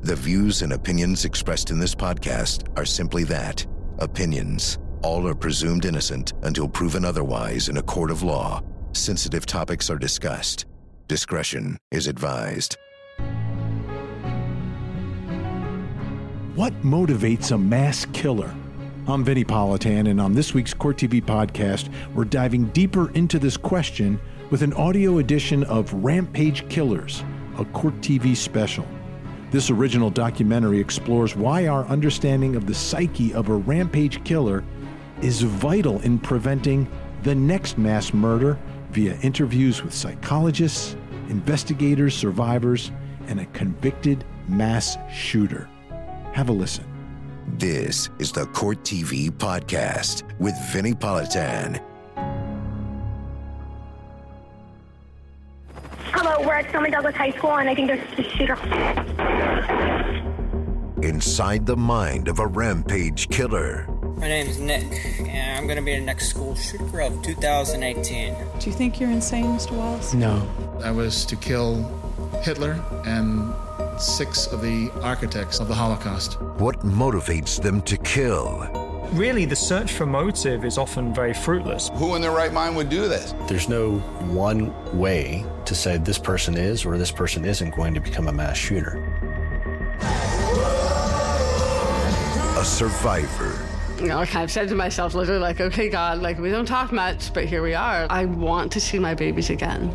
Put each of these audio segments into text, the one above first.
The views and opinions expressed in this podcast are simply that opinions. All are presumed innocent until proven otherwise in a court of law. Sensitive topics are discussed. Discretion is advised. What motivates a mass killer? I'm Vinnie Politan, and on this week's Court TV podcast, we're diving deeper into this question with an audio edition of Rampage Killers, a Court TV special. This original documentary explores why our understanding of the psyche of a rampage killer is vital in preventing the next mass murder via interviews with psychologists, investigators, survivors, and a convicted mass shooter. Have a listen. This is the Court TV podcast with Vinnie Politan. Hello, we're at Stoneman Douglas High School, and I think there's a shooter. Inside the mind of a rampage killer. My name's Nick, and I'm gonna be the next school shooter of 2018. Do you think you're insane, Mr. Wallace? No. I was to kill Hitler and six of the architects of the Holocaust. What motivates them to kill? Really, the search for motive is often very fruitless. Who in their right mind would do this? There's no one way to say this person is or this person isn't going to become a mass shooter. A survivor. You know, I kind of said to myself, literally, like, okay, God, like, we don't talk much, but here we are. I want to see my babies again.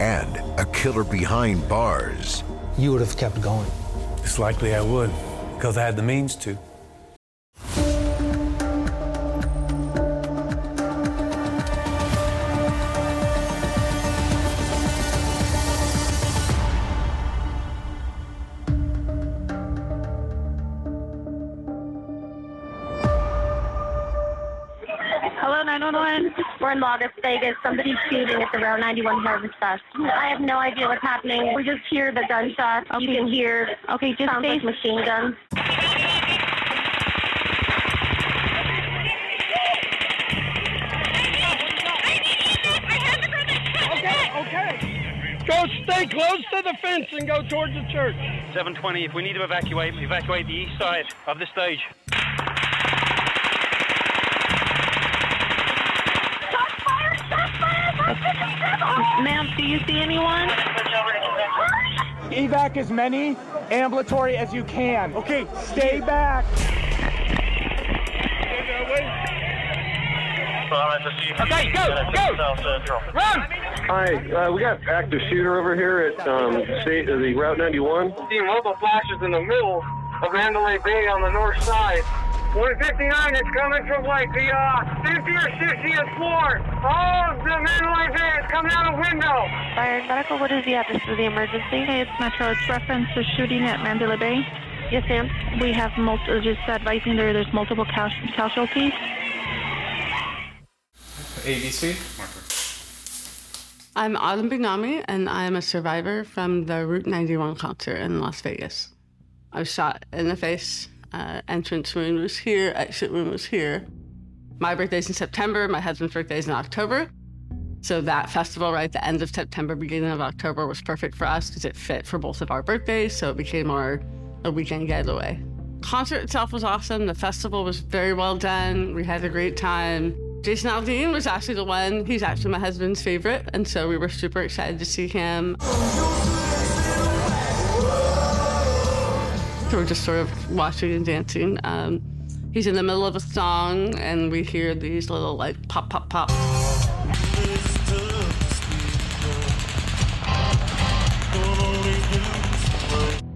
And a killer behind bars. You would have kept going. It's likely I would, because I had the means to. We're in Las Vegas. Somebody's shooting at the Route 91 Harvest Fest. I have no idea what's happening. We just hear the gunshots. You can hear. Okay, just sounds like machine guns. Okay, okay. Go stay close to the fence and go towards the church. 720, if we need to evacuate, evacuate the east side of the stage. Ma'am, do you see anyone? Evac as many ambulatory as you can. Okay, stay back. Okay, go, go! Run! Hi, uh, we got active shooter over here at um, state, uh, the Route 91. Seeing multiple flashes in the middle of Mandalay Bay on the north side. 159 is coming from like the uh, 50 or 60th floor. Oh, the Mandalay Bay is coming out a window. Fire medical, what is the address for the emergency? Hey, it's Metro. It's reference to shooting at Mandalay Bay. Yes, ma'am. We have multiple, just advising there there's multiple cas- casualties. ABC. I'm Autumn Bignami, and I am a survivor from the Route 91 concert in Las Vegas. I was shot in the face. Uh, entrance wound was here, exit wound was here. My birthday's in September, my husband's birthday's in October. So that festival, right, the end of September, beginning of October, was perfect for us because it fit for both of our birthdays. So it became our a weekend getaway. Concert itself was awesome. The festival was very well done. We had a great time. Jason Aldean was actually the one. He's actually my husband's favorite, and so we were super excited to see him. We're just sort of watching and dancing. Um, he's in the middle of a song, and we hear these little like pop, pop, pop.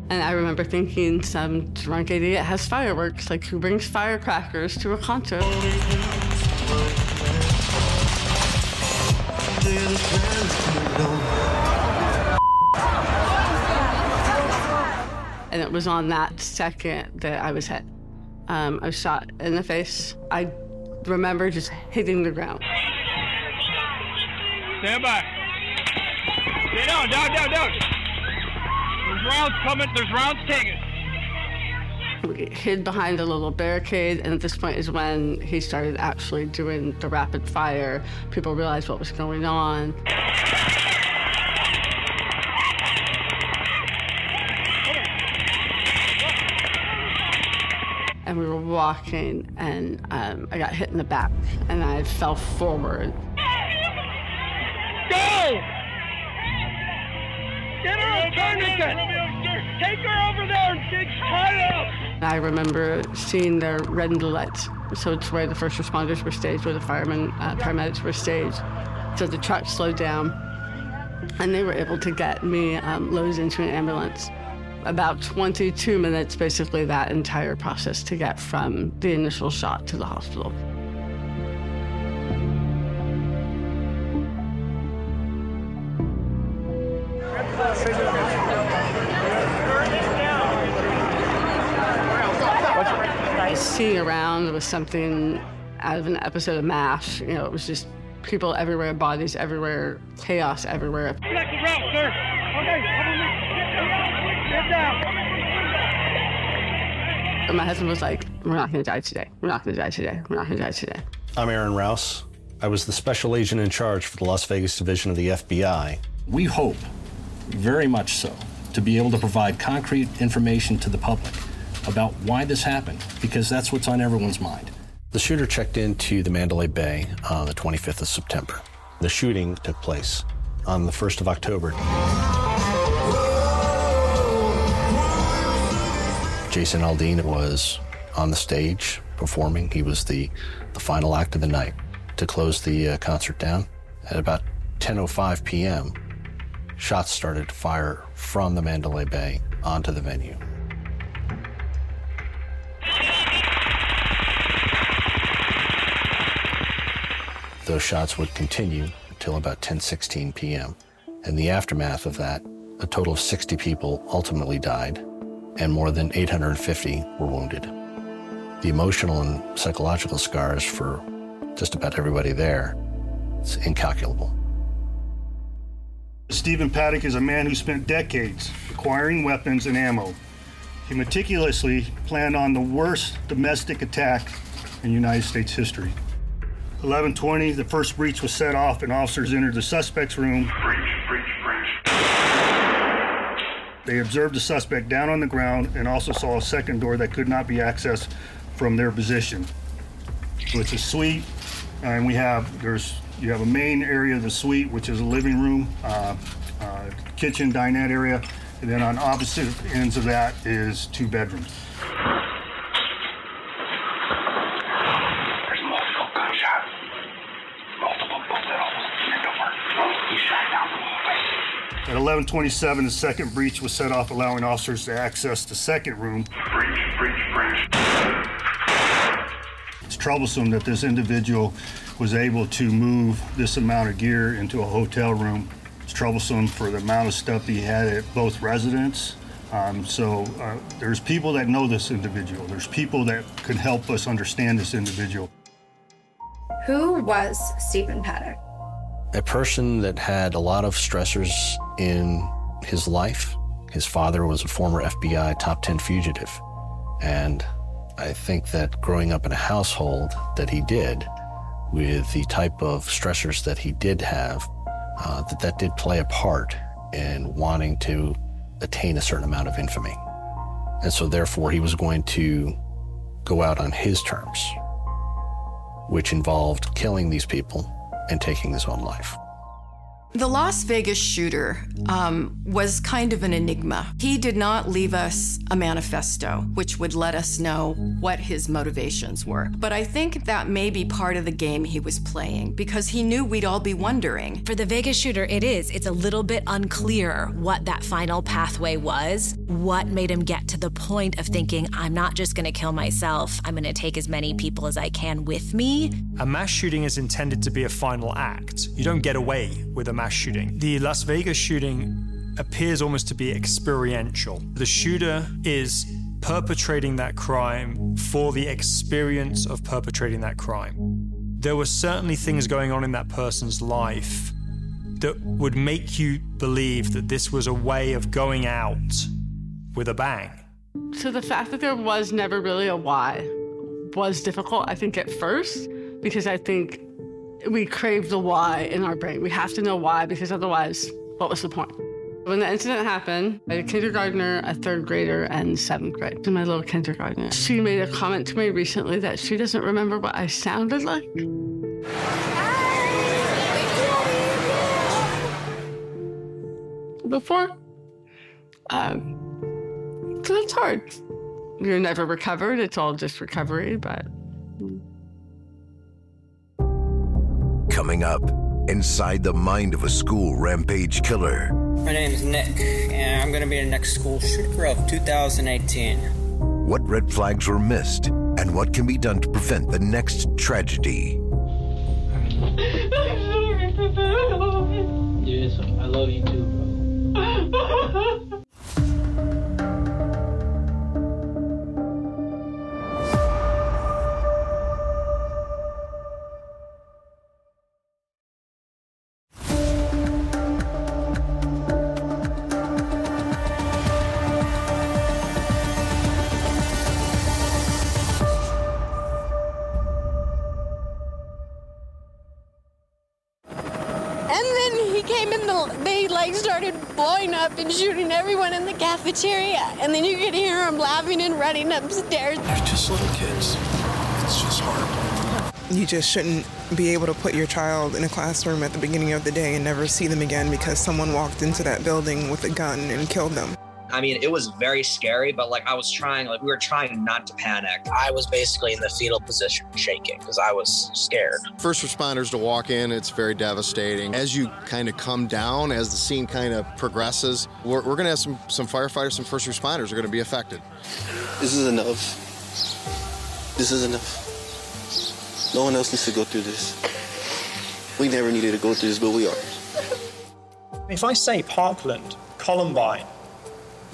And I remember thinking, some drunk idiot has fireworks. Like, who brings firecrackers to a concert? And it was on that second that I was hit. Um, I was shot in the face. I remember just hitting the ground. Stand by. Stay down, down, down, down. There's rounds coming. There's rounds taken. We hid behind a little barricade, and at this point is when he started actually doing the rapid fire. People realized what was going on. And we were walking, and um, I got hit in the back, and I fell forward. Go! Get her a tourniquet! Take her over there and get tied up! I remember seeing their red lights. So it's where the first responders were staged, where the firemen, uh, paramedics were staged. So the truck slowed down, and they were able to get me um, loaded into an ambulance. About 22 minutes, basically, that entire process to get from the initial shot to the hospital. Seeing around was something out of an episode of MASH. You know, it was just people everywhere, bodies everywhere, chaos everywhere. Okay. And my husband was like, We're not gonna die today. We're not gonna die today. We're not gonna die today. I'm Aaron Rouse. I was the special agent in charge for the Las Vegas division of the FBI. We hope, very much so, to be able to provide concrete information to the public about why this happened, because that's what's on everyone's mind. The shooter checked into the Mandalay Bay on the 25th of September. The shooting took place on the 1st of October. Jason Aldean was on the stage performing. He was the, the final act of the night to close the uh, concert down. At about 10:05 p.m., shots started to fire from the Mandalay Bay onto the venue. Those shots would continue until about 10:16 p.m. In the aftermath of that, a total of 60 people ultimately died, and more than 850 were wounded. The emotional and psychological scars for just about everybody there, it's incalculable. Stephen Paddock is a man who spent decades acquiring weapons and ammo. He meticulously planned on the worst domestic attack in United States history. 11:20, the first breach was set off, and officers entered the suspect's room. They observed the suspect down on the ground and also saw a second door that could not be accessed from their position. So it's a suite, and we have there's you have a main area of the suite, which is a living room, uh, uh, kitchen, dinette area, and then on opposite ends of that is two bedrooms. There's multiple gunshots. Multiple bullet holes in the door. He shot down the hallway. At 11:27, the second breach was set off, allowing officers to access the second room. Breach, breach, breach. It's troublesome that this individual was able to move this amount of gear into a hotel room. It's troublesome for the amount of stuff that he had at both residences. Um, so uh, there's people that know this individual. There's people that can help us understand this individual. Who was Stephen Paddock? A person that had a lot of stressors in his life. His father was a former FBI top 10 fugitive. And I think that growing up in a household that he did, with the type of stressors that he did have, uh, that that did play a part in wanting to attain a certain amount of infamy. And so therefore he was going to go out on his terms, which involved killing these people and taking his own life. The Las Vegas shooter um, was kind of an enigma. He did not leave us a manifesto, which would let us know what his motivations were. But I think that may be part of the game he was playing because he knew we'd all be wondering. For the Vegas shooter, it is. It's a little bit unclear what that final pathway was, what made him get to the point of thinking, I'm not just going to kill myself, I'm going to take as many people as I can with me. A mass shooting is intended to be a final act. You don't get away with a mass shooting. The Las Vegas shooting appears almost to be experiential. The shooter is perpetrating that crime for the experience of perpetrating that crime. There were certainly things going on in that person's life that would make you believe that this was a way of going out with a bang. So the fact that there was never really a why was difficult, I think, at first, because I think we crave the why in our brain. We have to know why, because otherwise, what was the point? When the incident happened, a kindergartner, a third grader, and seventh grade. My little kindergartner. She made a comment to me recently that she doesn't remember what I sounded like. Before. Um, so it's hard. You're never recovered. It's all just recovery, but. Coming up, inside the mind of a school rampage killer. My name is Nick, and I'm going to be the next school shooter of 2018. What red flags were missed, and what can be done to prevent the next tragedy? Yes, I love you too, bro. blowing and shooting everyone in the cafeteria. And then you could hear them laughing and running upstairs. They're just little kids. It's just horrible. You just shouldn't be able to put your child in a classroom at the beginning of the day and never see them again because someone walked into that building with a gun and killed them. I mean, it was very scary, but like I was trying, like we were trying not to panic. I was basically in the fetal position, shaking because I was scared. First responders to walk in, it's very devastating. As you kind of come down, as the scene kind of progresses, we're, we're going to have some, some firefighters, some first responders are going to be affected. This is enough. This is enough. No one else needs to go through this. We never needed to go through this, but we are. If I say Parkland, Columbine,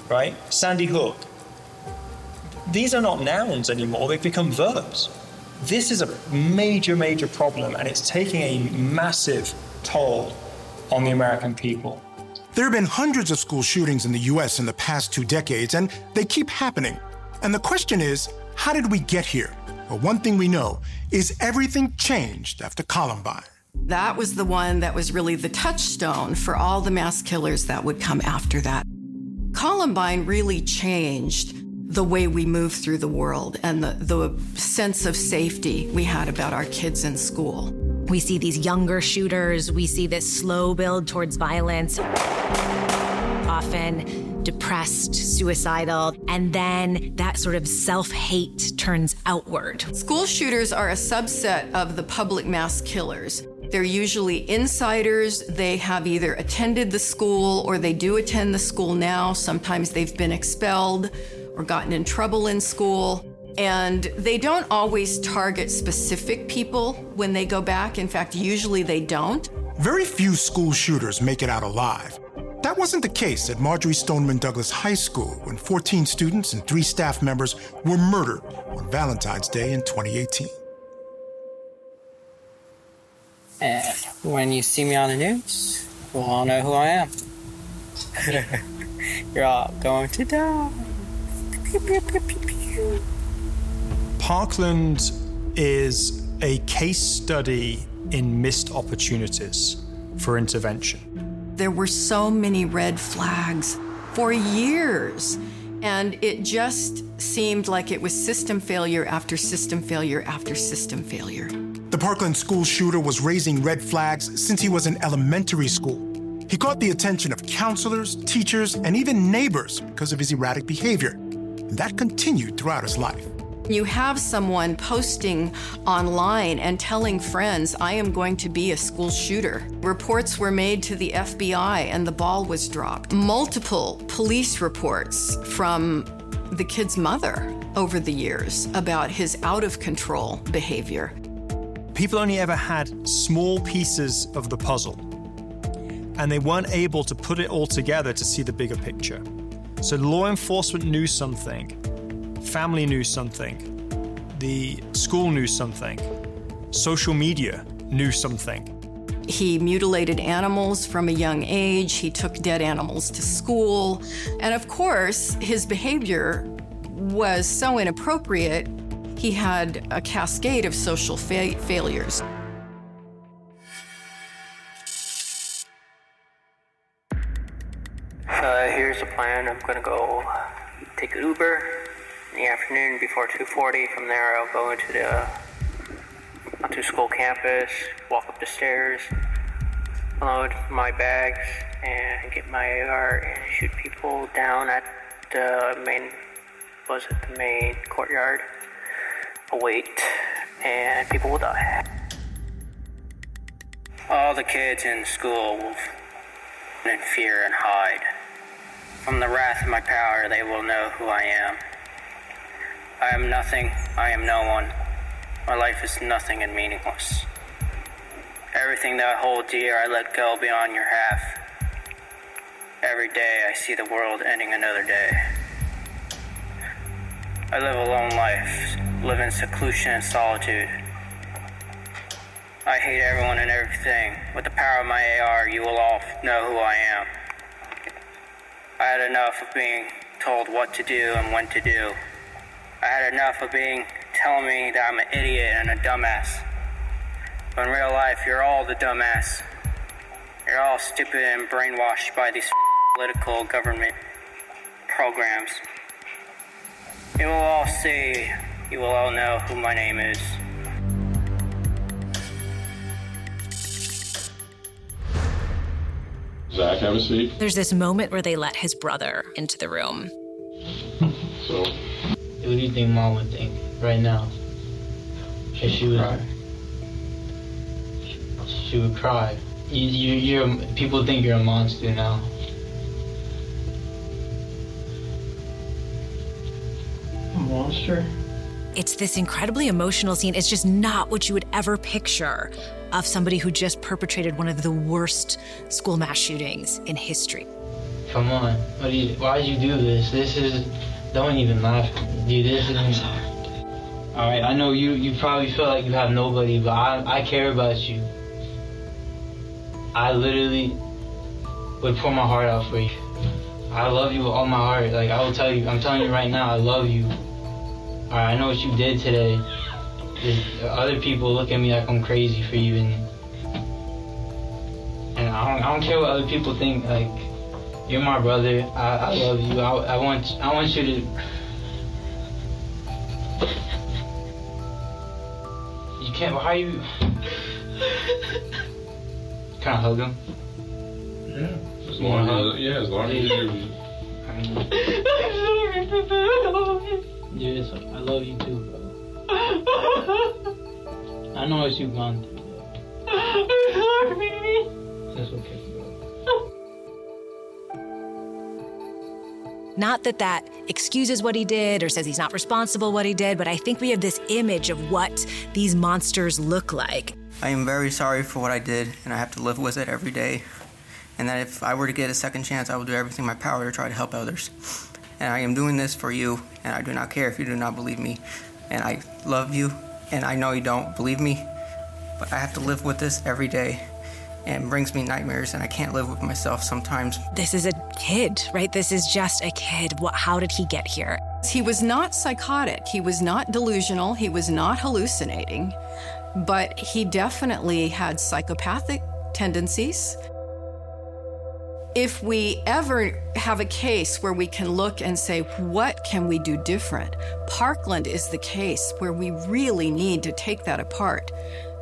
right? Sandy Hook. These are not nouns anymore, they've become verbs. This is a major, major problem, and it's taking a massive toll on the American people. There have been hundreds of school shootings in the U.S. in the past two decades, and they keep happening. And the question is how did we get here? Well, one thing we know is everything changed after Columbine. That was the one that was really the touchstone for all the mass killers that would come after that. Columbine really changed the way we move through the world and the, the sense of safety we had about our kids in school. We see these younger shooters, we see this slow build towards violence, often depressed, suicidal, and then that sort of self hate turns outward. School shooters are a subset of the public mass killers. They're usually insiders. They have either attended the school or they do attend the school now. Sometimes they've been expelled or gotten in trouble in school. And they don't always target specific people when they go back. In fact, usually they don't. Very few school shooters make it out alive. That wasn't the case at Marjory Stoneman Douglas High School when 14 students and three staff members were murdered on Valentine's Day in 2018. And uh, when you see me on the news, we'll all know who I am. You're all going to die. Pew, pew, pew, pew, pew. Parkland is a case study in missed opportunities for intervention. There were so many red flags for years, and it just seemed like it was system failure after system failure after system failure. The Parkland school shooter was raising red flags since he was in elementary school. He caught the attention of counselors, teachers, and even neighbors because of his erratic behavior. And that continued throughout his life. You have someone posting online and telling friends, I am going to be a school shooter. Reports were made to the FBI and the ball was dropped. Multiple police reports from the kid's mother over the years about his out of control behavior. People only ever had small pieces of the puzzle, and they weren't able to put it all together to see the bigger picture. So law enforcement knew something, family knew something, the school knew something, social media knew something. He mutilated animals from a young age. He took dead animals to school. And of course, his behavior was so inappropriate, he had a cascade of social fa- failures. Uh, here's the plan. I'm gonna go take an Uber in the afternoon before 2:40. From there, I'll go into the uh, onto school campus, walk up the stairs, load my bags, and get my AR and shoot people down at the main was it the main courtyard. Await, and people will die. All the kids in school will in fear and hide. From the wrath of my power, they will know who I am. I am nothing, I am no one. My life is nothing and meaningless. Everything that I hold dear, I let go beyond your half. Every day, I see the world ending another day. I live a lone life, live in seclusion and solitude. I hate everyone and everything. With the power of my AR, you will all know who I am. I had enough of being told what to do and when to do. I had enough of being telling me that I'm an idiot and a dumbass. But in real life, you're all the dumbass. You're all stupid and brainwashed by these political government programs. You will all see, you will all know who my name is. Zach, have a seat. There's this moment where they let his brother into the room. So, What do you think mom would think right now? If she was, Cry. she would cry. You, you, you're people think you're a monster now. A monster? It's this incredibly emotional scene. It's just not what you would ever picture of somebody who just perpetrated one of the worst school mass shootings in history. Come on. What do you, why'd you do this? This is. Don't even laugh. Dude, this is. Alright, I know you, you probably feel like you have nobody, but I, I care about you. I literally would pour my heart out for you. I love you with all my heart. Like, I will tell you, I'm telling you right now, I love you. Alright, I know what you did today. There's other people look at me like I'm crazy for even. And I don't, I don't care what other people think. Like, you're my brother. I, I love you. I, I want I want you to. You can't. Why are you? Can I hug him? yeah, as long as, yeah, as long as you. Yes, I love you too, bro. I know it's you gone through. That's okay, Not that that excuses what he did or says he's not responsible what he did, but I think we have this image of what these monsters look like. I am very sorry for what I did, and I have to live with it every day. And that if I were to get a second chance, I will do everything in my power to try to help others. And I am doing this for you, and I do not care if you do not believe me. And I love you, and I know you don't believe me, but I have to live with this every day. And brings me nightmares, and I can't live with myself sometimes. This is a kid, right? This is just a kid. What, how did he get here? He was not psychotic. He was not delusional. He was not hallucinating. But he definitely had psychopathic tendencies. If we ever have a case where we can look and say, what can we do different? Parkland is the case where we really need to take that apart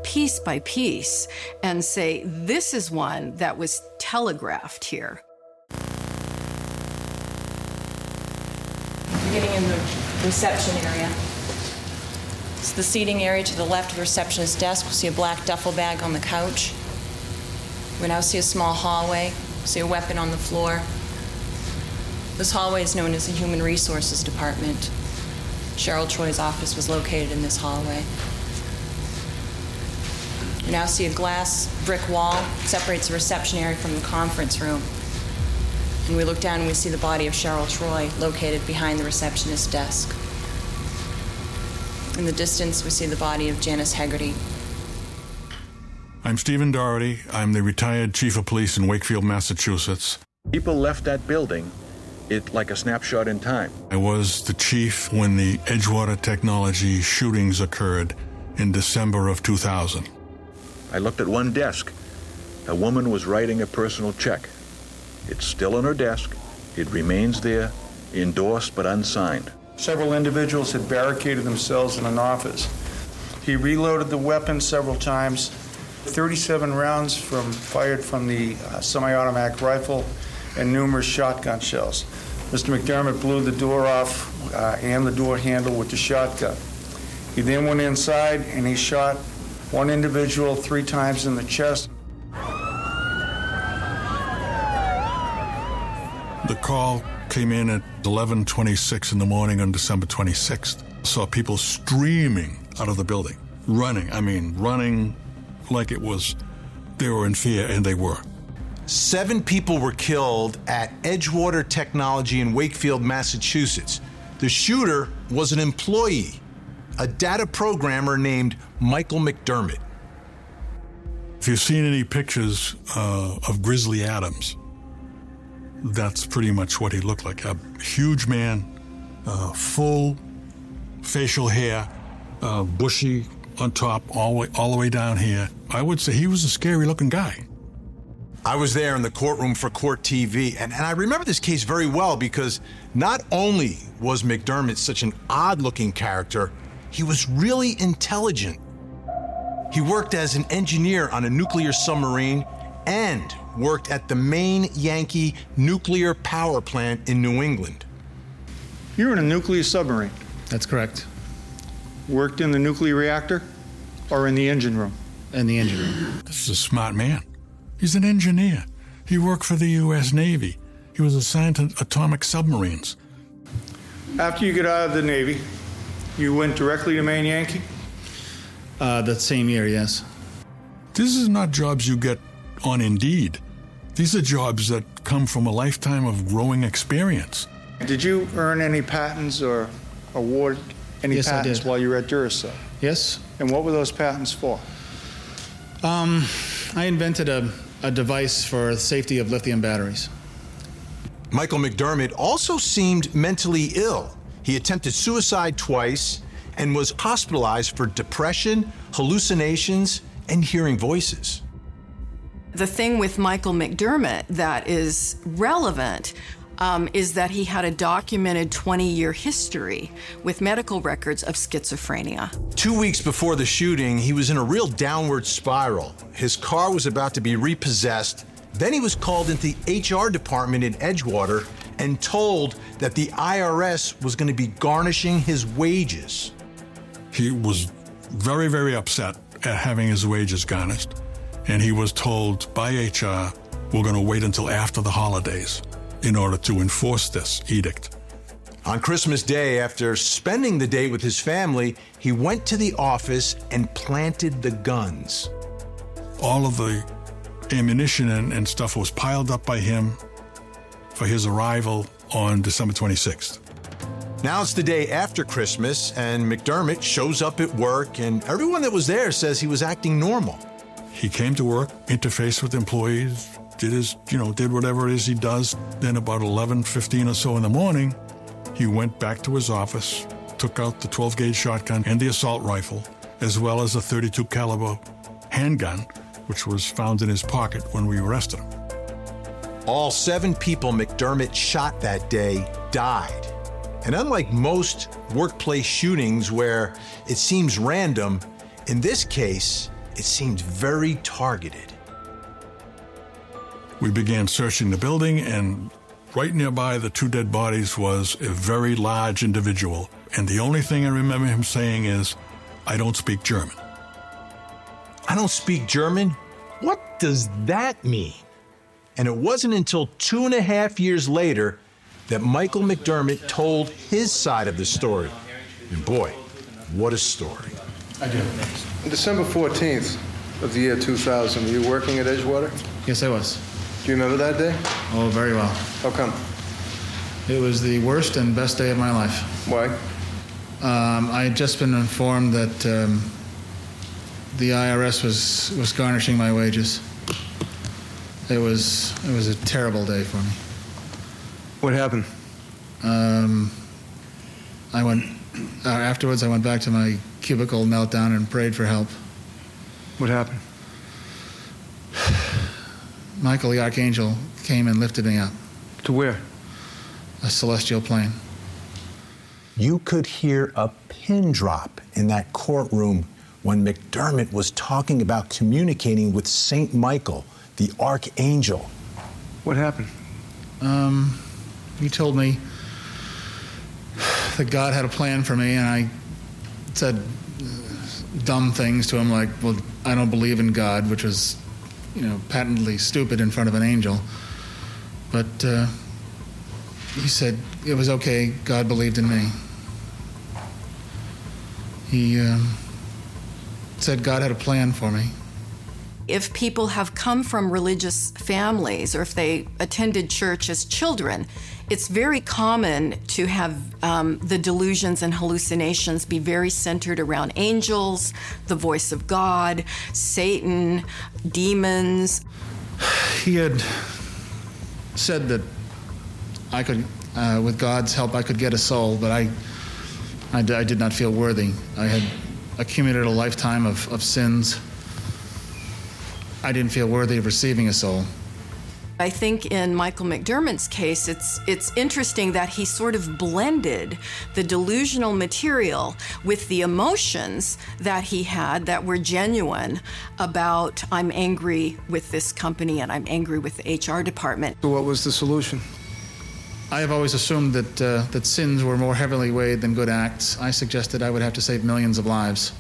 piece by piece and say, this is one that was telegraphed here. We're getting in the reception area. It's the seating area to the left of the receptionist's desk. We'll see a black duffel bag on the couch. We now see a small hallway. we See a weapon on the floor. This hallway is known as the Human Resources Department. Cheryl Troy's office was located in this hallway. We now see a glass brick wall separates the reception area from the conference room. And we look down and we see the body of Cheryl Troy located behind the receptionist's desk. In the distance, we see the body of Janice Hegarty. I'm Stephen Doherty. I'm the retired chief of police in Wakefield, Massachusetts. People left that building it like a snapshot in time. I was the chief when the Edgewater Technology shootings occurred in December of 2000. I looked at one desk. A woman was writing a personal check. It's still on her desk. It remains there, endorsed but unsigned. Several individuals had barricaded themselves in an office. He reloaded the weapon several times. 37 rounds from, fired from the uh, semi-automatic rifle and numerous shotgun shells. Mr. McDermott blew the door off uh, and the door handle with the shotgun. He then went inside and he shot one individual three times in the chest. The call came in at 11:26 in the morning on December 26th. Saw people streaming out of the building, running. I mean, running like it was they were in fear, and they were. Seven people were killed at Edgewater Technology in Wakefield, Massachusetts. The shooter was an employee, a data programmer named Michael McDermott. If you've seen any pictures uh, of Grizzly Adams, that's pretty much what he looked like. A huge man, uh, full facial hair, uh, bushy on top, all the, way, all the way down here. I would say he was a scary looking guy. I was there in the courtroom for Court TV, and, and I remember this case very well because not only was McDermott such an odd looking character, he was really intelligent. He worked as an engineer on a nuclear submarine and worked at the Maine Yankee nuclear power plant in New England. You're in a nuclear submarine. That's correct. Worked in the nuclear reactor or in the engine room? In the engine room. This is a smart man. He's an engineer. He worked for the U.S. Navy. He was assigned to atomic submarines. After you get out of the Navy, you went directly to Maine Yankee? Uh, that same year, yes. This is not jobs you get on Indeed. These are jobs that come from a lifetime of growing experience. Did you earn any patents or award any Yes, patents while you were at Duracell? Yes. And what were those patents for? Um, I invented a, a device for the safety of lithium batteries. Michael McDermott also seemed mentally ill. He attempted suicide twice and was hospitalized for depression, hallucinations, and hearing voices. The thing with Michael McDermott that is relevant um, is that he had a documented 20 year history with medical records of schizophrenia. Two weeks before the shooting, he was in a real downward spiral. His car was about to be repossessed. Then he was called into the HR department in Edgewater and told that the IRS was going to be garnishing his wages. He was very, very upset at having his wages garnished, and he was told by HR, we're going to wait until after the holidays in order to enforce this edict. On Christmas Day, after spending the day with his family, he went to the office and planted the guns. All of the ammunition and, and stuff was piled up by him for his arrival on December 26th. Now it's the day after Christmas, and McDermott shows up at work, and everyone that was there says he was acting normal. He came to work, interfaced with employees, did his, you know, did whatever it is he does. Then about 11, 15 or so in the morning, he went back to his office, took out the 12 gauge shotgun and the assault rifle, as well as a 32 caliber handgun, which was found in his pocket when we arrested him. All seven people McDermott shot that day died. And unlike most workplace shootings where it seems random, in this case, it seems very targeted. We began searching the building, and right nearby the two dead bodies was a very large individual. And the only thing I remember him saying is, I don't speak German. I don't speak German? What does that mean? And it wasn't until two and a half years later that Michael McDermott told his side of the story. And boy, what a story. I do. On December 14th of the year 2000, were you working at Edgewater? Yes, I was. Do you remember that day? Oh, very well. How come? It was the worst and best day of my life. Why? Um, I had just been informed that um, the IRS was, was garnishing my wages. It was it was a terrible day for me. What happened? Um, I went uh, afterwards. I went back to my cubicle, knelt down, and prayed for help. What happened? Michael the archangel came and lifted me up. To where? a celestial plane. You could hear a pin drop in that courtroom when McDermott was talking about communicating with St. Michael, the archangel. What happened? Um, he told me that God had a plan for me, and I said dumb things to him like, "Well, I don't believe in God," which was, you know, patently stupid in front of an angel. But uh, he said it was okay. God believed in me. He uh, said God had a plan for me. If people have come from religious families or if they attended church as children, it's very common to have um, the delusions and hallucinations be very centered around angels, the voice of God, Satan, demons. He had said that I could, uh, with God's help, I could get a soul, but I, I, I did not feel worthy. I had accumulated a lifetime of, of sins. I didn't feel worthy of receiving a soul. I think in Michael McDermott's case, it's it's interesting that he sort of blended the delusional material with the emotions that he had that were genuine about I'm angry with this company and I'm angry with the HR department. So what was the solution? I have always assumed that uh, that sins were more heavily weighed than good acts. I suggested I would have to save millions of lives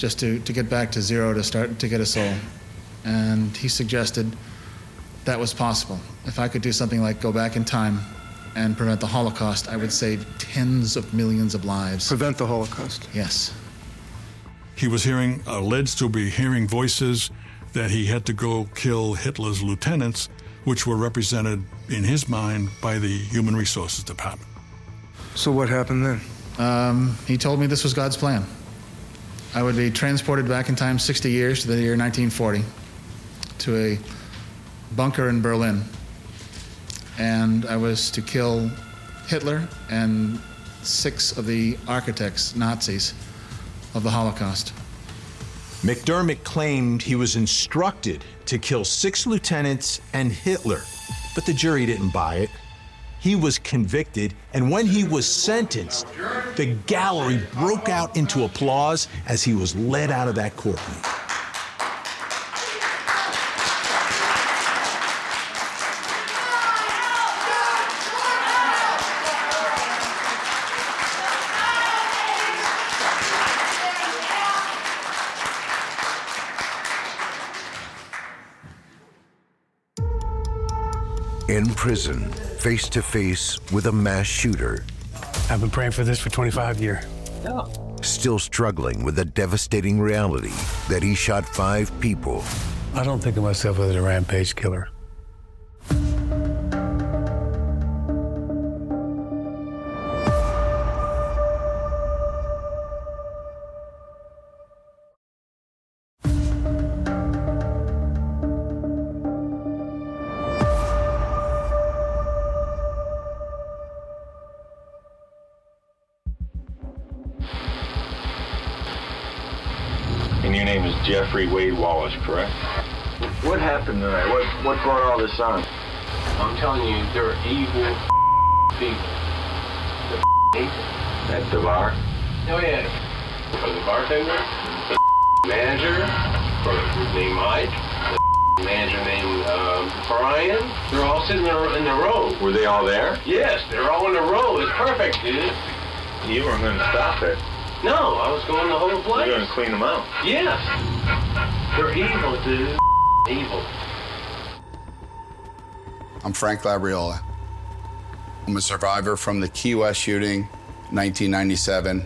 just to, to get back to zero to start to get a soul. And he suggested that was possible. If I could do something like go back in time and prevent the Holocaust, I would save tens of millions of lives. Prevent the Holocaust? Yes. He was hearing, alleged to be hearing voices that he had to go kill Hitler's lieutenants, which were represented in his mind by the Human Resources Department. So what happened then? Um, he told me this was God's plan. I would be transported back in time 60 years to the year 1940 to a bunker in Berlin. And I was to kill Hitler and six of the architects, Nazis, of the Holocaust. McDermott claimed he was instructed to kill six lieutenants and Hitler, but the jury didn't buy it. He was convicted, and when he was sentenced, the gallery broke out into applause as he was led out of that courtroom. In prison, face to face with a mass shooter. I've been praying for this for 25 years. Yeah. Still struggling with the devastating reality that he shot five people. I don't think of myself as a rampage killer. Name is Jeffrey Wade Wallace, correct? What happened tonight? What what brought all this on? I'm telling you, they're evil people. They're evil. At the bar? Oh yeah. For the bartender, the manager, for named Mike, the manager named um, Brian. They're all sitting there in the row. Were they all there? Yes, they're all in a row. It's perfect, dude. You weren't going to stop it. No, I was going the whole place. You're going to clean them out. Yes. They're evil, dude. Evil. I'm Frank Labriola. I'm a survivor from the Key West shooting, 1997,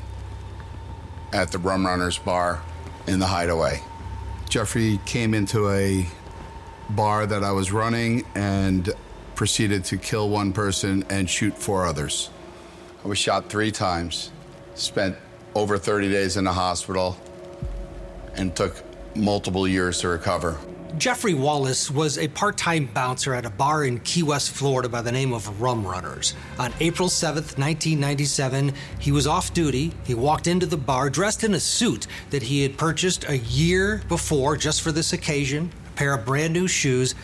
at the Rum Runners bar in the Hideaway. Jeffrey came into a bar that I was running and proceeded to kill one person and shoot four others. I was shot three times, spent over 30 days in the hospital, and took multiple years to recover. Jeffrey Wallace was a part time bouncer at a bar in Key West, Florida by the name of Rum Runners. On April 7th, 1997, he was off duty. He walked into the bar dressed in a suit that he had purchased a year before just for this occasion, a pair of brand new shoes.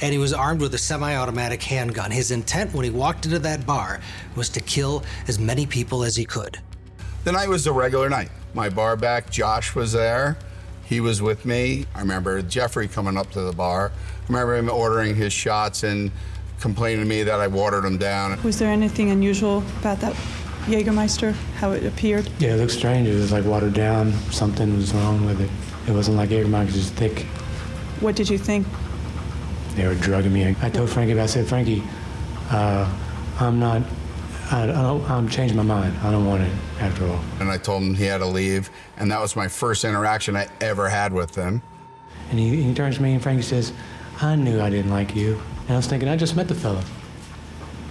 and he was armed with a semi automatic handgun. His intent when he walked into that bar was to kill as many people as he could. The night was a regular night. My bar back, Josh, was there. He was with me. I remember Jeffrey coming up to the bar. I remember him ordering his shots and complaining to me that I watered them down. Was there anything unusual about that Jägermeister, how it appeared? Yeah, it looked strange. It was like watered down. Something was wrong with it. It wasn't like Jägermeister, just thick. What did you think? They were drugging me. I told Frankie, I said, Frankie, uh, I'm not, I, I don't, I'm changing my mind. I don't want it after all. And I told him he had to leave, and that was my first interaction I ever had with him. And he, he turns to me and Frankie says, I knew I didn't like you. And I was thinking, I just met the fella.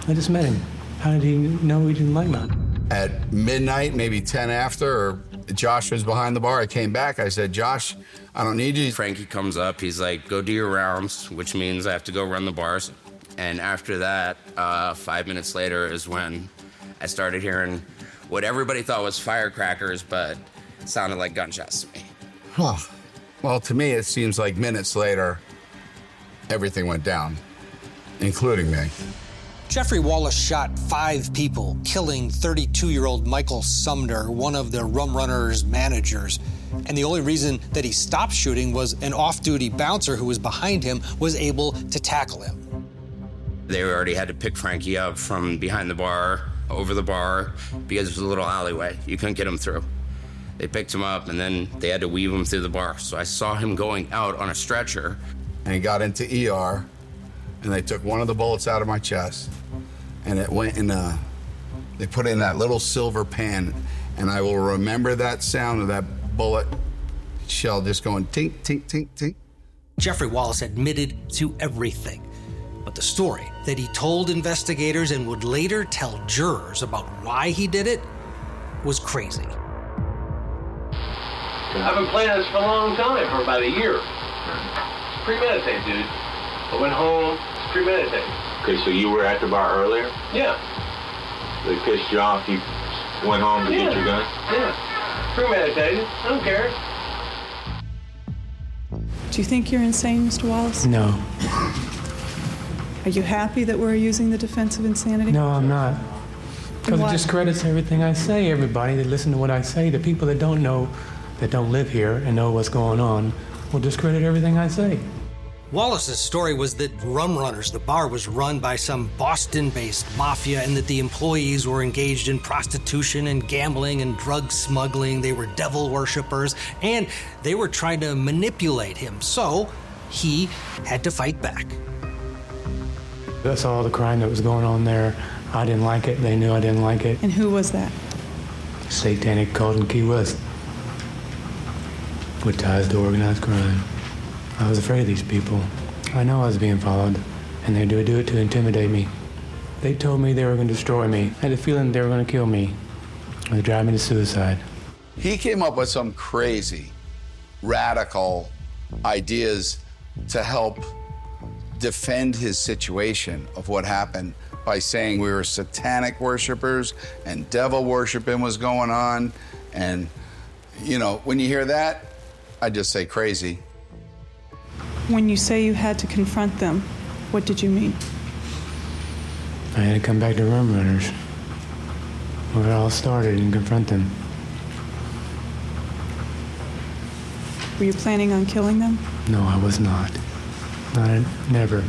I just met him. How did he know he didn't like me? At midnight, maybe 10 after, or Josh was behind the bar. I came back. I said, Josh, I don't need you. Frankie comes up. He's like, go do your rounds, which means I have to go run the bars. And after that, uh, five minutes later is when I started hearing what everybody thought was firecrackers, but sounded like gunshots to me. Huh. Well, to me, it seems like minutes later, everything went down, including me. Jeffrey Wallace shot five people, killing 32 year old Michael Sumner, one of the Rum Runners managers. And the only reason that he stopped shooting was an off duty bouncer who was behind him was able to tackle him. They already had to pick Frankie up from behind the bar, over the bar, because it was a little alleyway. You couldn't get him through. They picked him up and then they had to weave him through the bar. So I saw him going out on a stretcher. And he got into ER, and they took one of the bullets out of my chest, and it went in a. They put it in that little silver pan, and I will remember that sound of that bullet shell just going tink, tink, tink, tink. Jeffrey Wallace admitted to everything. But the story that he told investigators and would later tell jurors about why he did it was crazy. I've been planning this for a long time, for about a year. It's Premeditated, dude. I went home, it's premeditated. Okay, so you were at the bar earlier? Yeah, They pissed you off. You went home to Yeah. get your gun? yeah. Premeditated. I don't care. Do you think you're insane, Mr. Wallace? No, Are you happy that we're using the defense of insanity? no, I'm not. Because it discredits everything I say. Everybody that listen to what I say, the people that don't know, that don't live here and know what's going on, will discredit everything I say. Wallace's story was that Rum Runners, the bar, was run by some Boston based mafia and that the employees were engaged in prostitution and gambling and drug smuggling. They were devil worshippers and they were trying to manipulate him. So he had to fight back. That's all the crime that was going on there. I didn't like it. They knew I didn't like it. And who was that? Satanic cult in Key West. With ties to organized crime. I was afraid of these people. I know I was being followed, and they would do it to intimidate me. They told me they were going to destroy me. I had a feeling they were going to kill me. Or drive me to suicide. He came up with some crazy, radical ideas to help defend his situation of what happened by saying we were satanic worshipers and devil worshiping was going on. And, you know, when you hear that, I just say crazy. When you say you had to confront them, what did you mean? I had to come back to Rum Runners, where it all started, and confront them. Were you planning on killing them? No, I was not. Not a, never.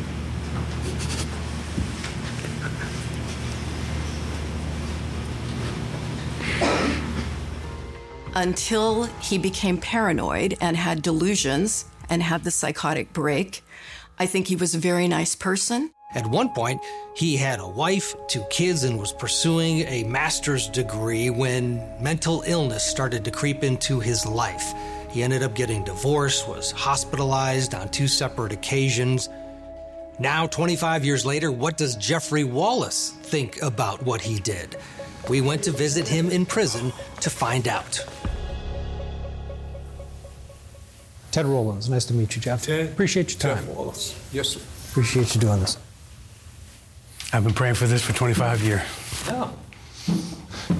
Until he became paranoid and had delusions and had the psychotic break, I think he was a very nice person. At one point, he had a wife, two kids, and was pursuing a master's degree when mental illness started to creep into his life. He ended up getting divorced, was hospitalized on two separate occasions. Now, 25 years later, what does Jeffrey Wallace think about what he did? We went to visit him in prison to find out. Ted Rowlands, nice to meet you, Jeff. Appreciate your time. Wallace. Yes, sir. Appreciate you doing this. I've been praying for this for 25 years. Yeah.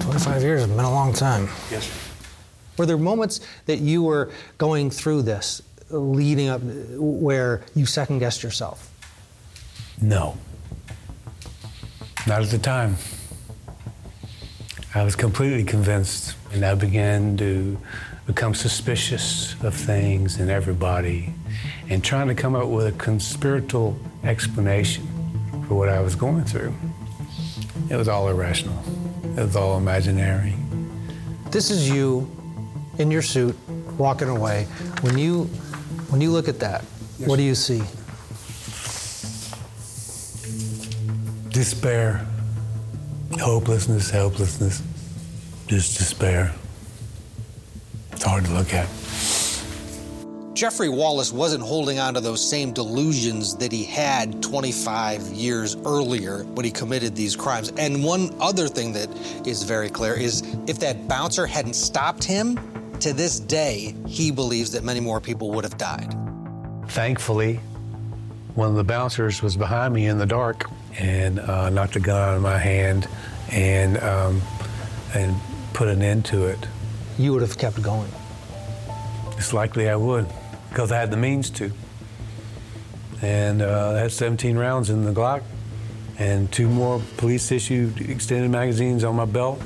25 years has been a long time. Yes, sir. Were there moments that you were going through this, leading up, where you second guessed yourself? No. Not at the time. I was completely convinced, and I began to become suspicious of things and everybody, and trying to come up with a conspiratorial explanation for what I was going through. It was all irrational. It was all imaginary. This is you in your suit walking away. When you when you look at that, what do you see? Despair, hopelessness, helplessness, just despair. It's hard to look at. Jeffrey Wallace wasn't holding on to those same delusions that he had 25 years earlier when he committed these crimes. And one other thing that is very clear is if that bouncer hadn't stopped him, to this day, he believes that many more people would have died. Thankfully, one of the bouncers was behind me in the dark and uh, knocked a gun out of my hand and um, and put an end to it. You would have kept going. It's likely I would, because I had the means to. And uh, I had 17 rounds in the Glock, and two more police-issued extended magazines on my belt,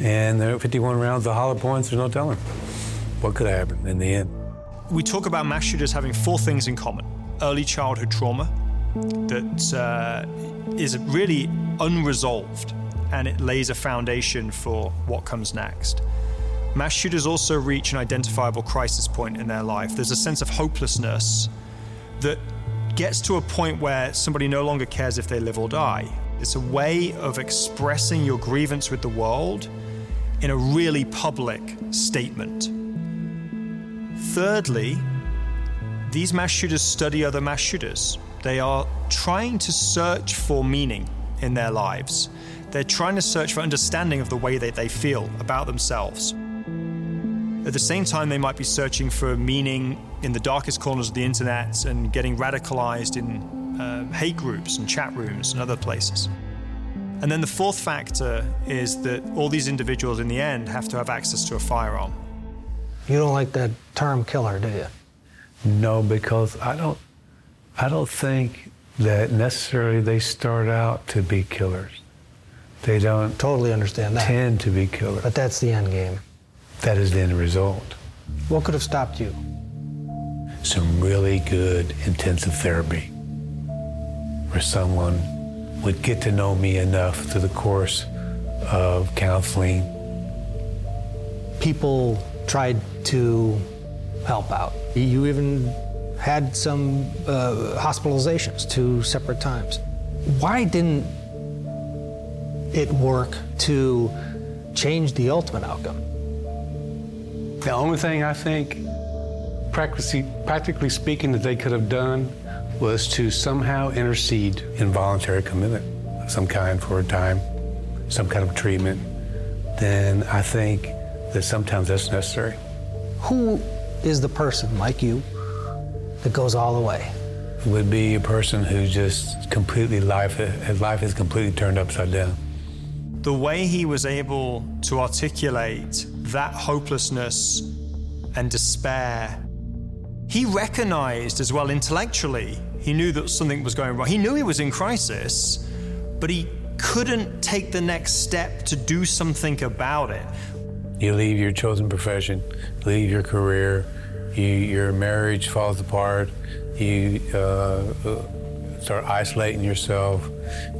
and there were 51 rounds of hollow points. There's no telling what could happen in the end. We talk about mass shooters having four things in common: early childhood trauma that uh, is really unresolved, and it lays a foundation for what comes next. Mass shooters also reach an identifiable crisis point in their life. There's a sense of hopelessness that gets to a point where somebody no longer cares if they live or die. It's a way of expressing your grievance with the world in a really public statement. Thirdly, these mass shooters study other mass shooters. They are trying to search for meaning in their lives. They're trying to search for understanding of the way that they feel about themselves. At the same time, they might be searching for meaning in the darkest corners of the internet and getting radicalized in uh, hate groups and chat rooms and other places. And then the fourth factor is that all these individuals in the end have to have access to a firearm. You don't like that term killer, do you? No, because I don't. I don't think that necessarily they start out to be killers. They don't totally understand that. Tend to be killers. But that's the end game. That is the end result. What could have stopped you? Some really good intensive therapy where someone would get to know me enough through the course of counseling. People tried to help out. You even had some uh, hospitalizations two separate times. Why didn't it work to change the ultimate outcome? The only thing I think, practically, practically speaking, that they could have done was to somehow intercede in voluntary commitment of some kind for a time, some kind of treatment. Then I think that sometimes that's necessary. Who is the person like you that goes all the way? Would be a person who just completely life his life is completely turned upside down. The way he was able to articulate that hopelessness and despair, he recognized as well intellectually. He knew that something was going wrong. He knew he was in crisis, but he couldn't take the next step to do something about it. You leave your chosen profession, leave your career, you, your marriage falls apart, you uh, start isolating yourself,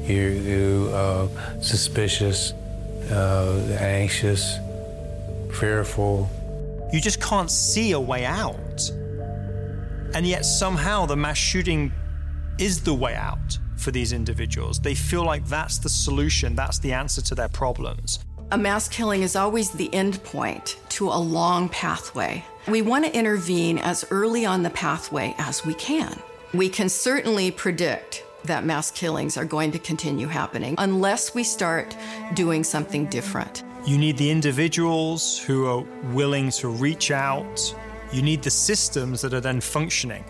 you, you uh, suspicious, uh, anxious, fearful. You just can't see a way out. And yet somehow the mass shooting is the way out for these individuals. They feel like that's the solution, that's the answer to their problems. A mass killing is always the end point to a long pathway. We want to intervene as early on the pathway as we can. We can certainly predict that mass killings are going to continue happening unless we start doing something different. You need the individuals who are willing to reach out. You need the systems that are then functioning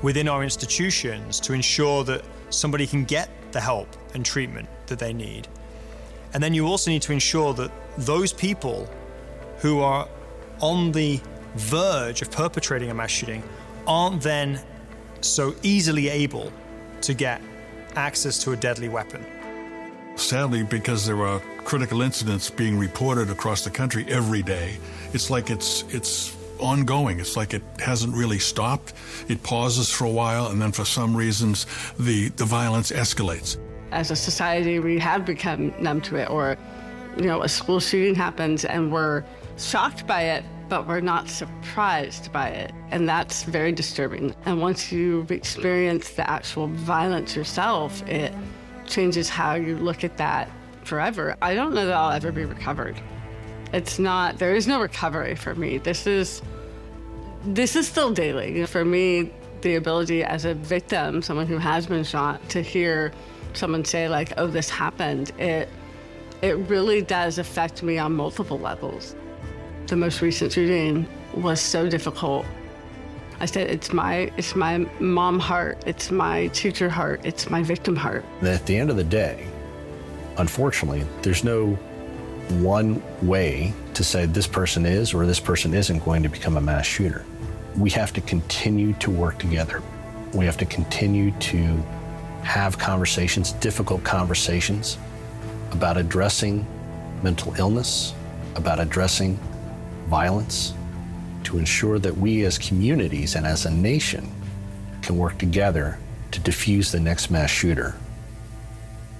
within our institutions to ensure that somebody can get the help and treatment that they need. And then you also need to ensure that those people who are on the verge of perpetrating a mass shooting aren't then so easily able to get access to a deadly weapon. Sadly, because there are critical incidents being reported across the country every day, it's like it's it's ongoing. It's like it hasn't really stopped. It pauses for a while, and then for some reasons, the, the violence escalates. As a society, we have become numb to it, or, you know, a school shooting happens and we're shocked by it, but we're not surprised by it. And that's very disturbing. And once you've experienced the actual violence yourself, it changes how you look at that forever. I don't know that I'll ever be recovered. It's not, there is no recovery for me. This is, this is still daily. For me, the ability as a victim, someone who has been shot, to hear someone say like, oh, this happened, it, it really does affect me on multiple levels. The most recent shooting was so difficult. I said, it's my, it's my mom heart, it's my teacher heart, it's my victim heart. At the end of the day, unfortunately, there's no one way to say this person is or this person isn't going to become a mass shooter. We have to continue to work together. We have to continue to have conversations, difficult conversations, about addressing mental illness, about addressing violence, to ensure that we as communities and as a nation can work together to defuse the next mass shooter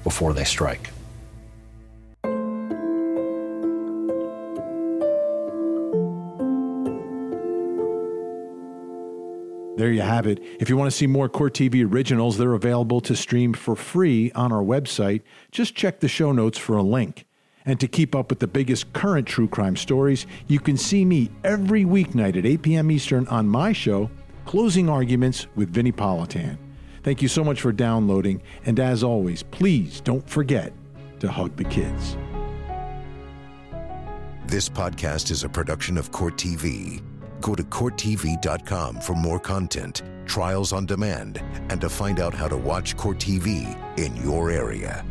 before they strike. There you have it. If you want to see more Court TV originals, they're available to stream for free on our website. Just check the show notes for a link. And to keep up with the biggest current true crime stories, you can see me every weeknight at 8 p.m. Eastern on my show, Closing Arguments with Vinnie Politan. Thank you so much for downloading, and as always, please don't forget to hug the kids. This podcast is a production of Court TV. Go to CourtTV.com for more content, trials on demand, and to find out how to watch Court TV in your area.